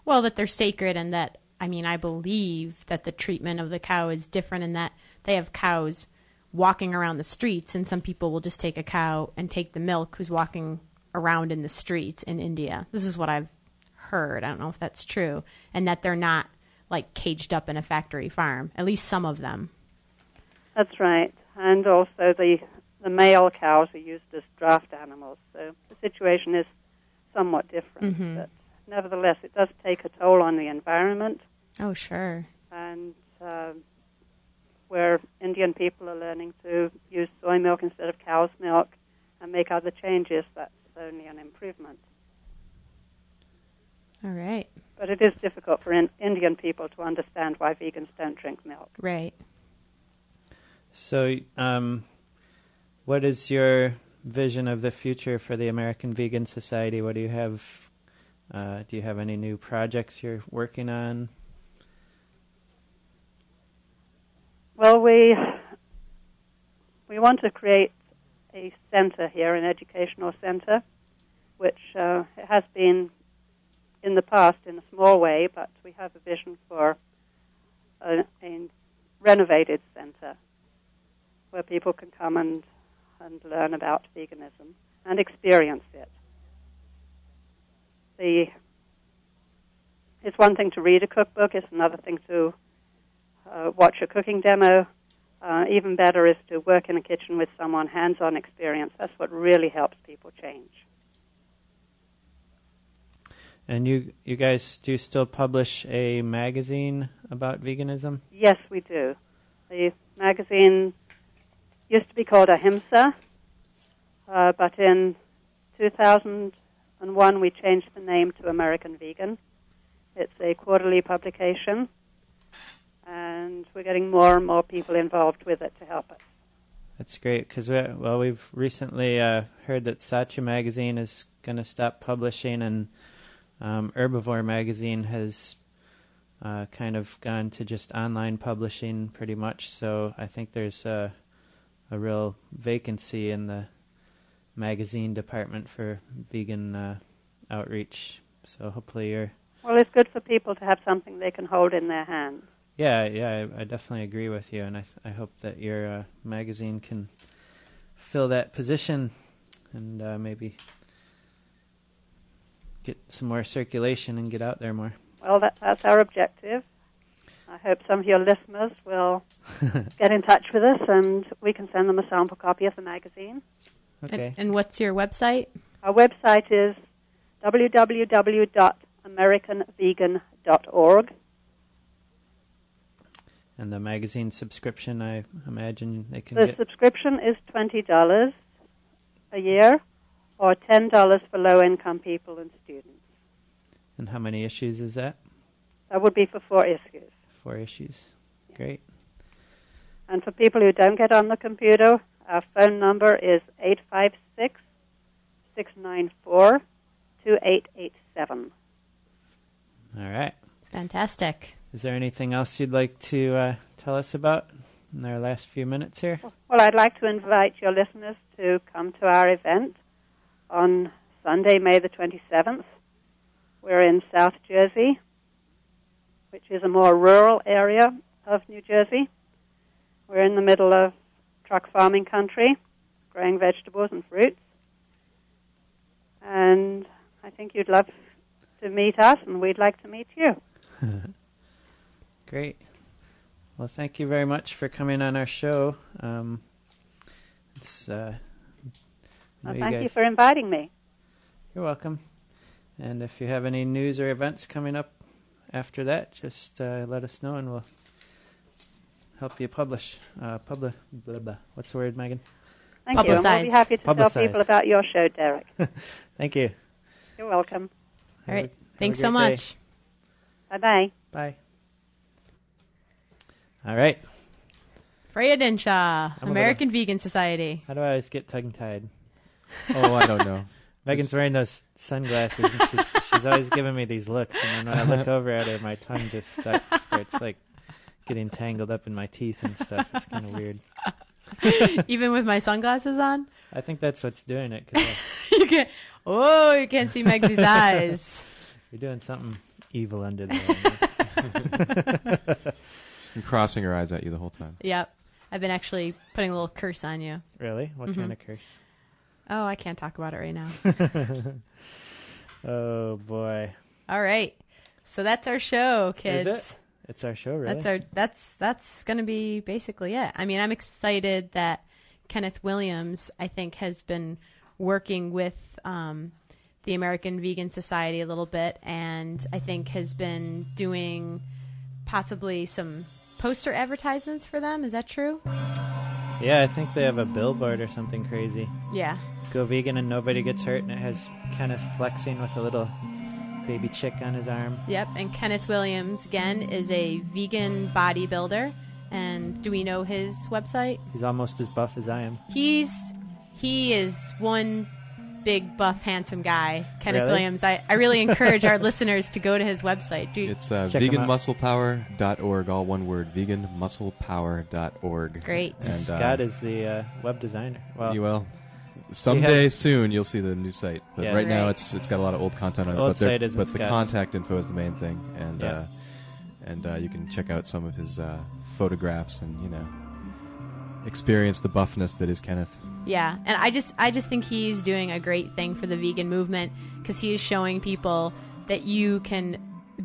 Well, that they're sacred and that I mean, I believe that the treatment of the cow is different in that they have cows walking around the streets and some people will just take a cow and take the milk who's walking around in the streets in India. This is what I've heard. I don't know if that's true and that they're not like caged up in a factory farm. At least some of them. That's right, and also the the male cows are used as draft animals. So the situation is somewhat different, Mhm. but nevertheless, it does take a toll on the environment. Oh, sure. and um, where Indian people are learning to use soy milk instead of cow's milk and make other changes, that's only an improvement. All right. But it is difficult for in- Indian people to understand why vegans don't drink milk. Right. So, um, what is your vision of the future for the American Vegan Society? What do you have? Uh, do you have any new projects you're working on? Well, we we want to create a center here, an educational center, which uh, has been in the past in a small way, but we have a vision for a, a renovated center where people can come and, and learn about veganism and experience it. The, it's one thing to read a cookbook, it's another thing to uh, watch a cooking demo. Uh, even better is to work in a kitchen with someone, hands on experience. That's what really helps people change. And you, you guys do still publish a magazine about veganism? Yes, we do. The magazine used to be called Ahimsa, uh, but in 2001 we changed the name to American Vegan. It's a quarterly publication, and we're getting more and more people involved with it to help us. That's great because we, well, we've recently uh, heard that Satya magazine is going to stop publishing, and um, Herbivore magazine has uh, kind of gone to just online publishing pretty much. So I think there's a, a real vacancy in the magazine department for vegan uh, outreach. So hopefully you're. Well, it's good for people to have something they can hold in their hands. Yeah, yeah, I, I definitely agree with you, and I th- I hope that your uh, magazine can fill that position, and uh, maybe get some more circulation and get out there more. Well, that, that's our objective. I hope some of your listeners will get in touch with us and we can send them a sample copy of the magazine. Okay. And, and what's your website? Our website is www.americanvegan.org. And the magazine subscription, I imagine they can The get. subscription is $20 a year or $10 for low income people and students. And how many issues is that? That would be for four issues. Four issues. Great. And for people who don't get on the computer, our phone number is 856 694 2887. All right. Fantastic. Is there anything else you'd like to uh, tell us about in our last few minutes here? Well, I'd like to invite your listeners to come to our event on Sunday, May the 27th. We're in South Jersey, which is a more rural area of New Jersey. We're in the middle of truck farming country, growing vegetables and fruits. And I think you'd love to meet us, and we'd like to meet you. Great. Well, thank you very much for coming on our show. Um, it's, uh, I know Well, thank you guys- for inviting me. You're welcome. And if you have any news or events coming up after that, just uh, let us know and we'll help you publish. Uh, publi- blah, blah. What's the word, Megan? Thank you. And we'll be Publicize. happy to tell Publicize. people about your show, Derek. Thank you. You're welcome. All right. Have a- have Thanks so great day. much. Bye bye. Bye. All right. Freya Dinshah, I'm a American Vegan Society. How do I always get tongue tied? Oh, I don't know. Megan's wearing those sunglasses, and she's she's always giving me these looks. And then when I look over at her, my tongue just start, starts like getting tangled up in my teeth and stuff. It's kind of weird. Even with my sunglasses on, I think that's what's doing it. Cause you can. Oh, you can't see Megsy's eyes. you're doing something evil under there. She's been crossing her eyes at you the whole time. Yep. I've been actually putting a little curse on you. really? What Mm-hmm. kind of curse? Oh, I can't talk about it right now. Oh boy, All right. So that's our show, kids. Is it? it's our show, really. That's our that's that's going to be basically it. I mean, I'm excited that Kenneth Williams, I think, has been working with um, the American Vegan Society a little bit, and I think has been doing possibly some poster advertisements for them. Is that true? Yeah, I think they have a billboard or something crazy. Yeah. Go vegan and nobody gets hurt, and it has Kenneth flexing with a little baby chick on his arm. Yep. And Kenneth Williams again is a vegan bodybuilder. And do we know his website? He's almost as buff as I am. He's he is one big buff handsome guy, Kenneth Really? Williams. I, I really encourage our listeners to go to his website. Dude, It's uh, Check 'em out. veganmusclepower.org, all one word, veganmusclepower.org. Great. And, uh, Scott is the uh, web designer. Well, you will. Someday has- soon you'll see the new site, but Yeah. right now it's it's got a lot of old content on it. Old but site isn't but the Scott's. contact info is the main thing, and Yeah. uh, and uh, you can check out some of his uh, photographs and you know experience the buffness that is Kenneth. Yeah, and I just I just think he's doing a great thing for the vegan movement because he is showing people that you can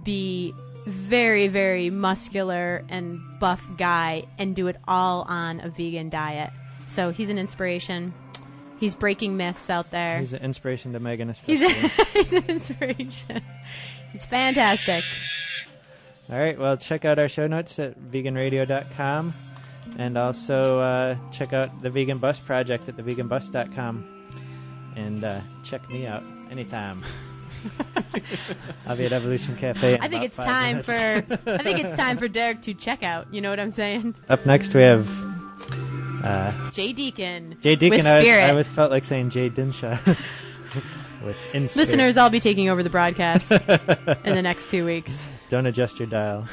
be very very muscular and buff guy and do it all on a vegan diet. So he's an inspiration. He's breaking myths out there. he's an inspiration to Megan, He's, especially. he's an inspiration. He's fantastic. All right, well, check out our show notes at veganradio.com and also uh, check out the Vegan Bus Project at theveganbus.com and uh, check me out anytime. I'll be at Evolution Cafe. in I think about it's five time minutes. for I think it's time for Derek to check out. You know what I'm saying? Up next, we have uh, Jay Deacon. Jay Deacon. With I, was- I always felt like saying Jay Dinshah. with in Spirit. Listeners, I'll be taking over the broadcast in the next two weeks. Don't adjust your dial.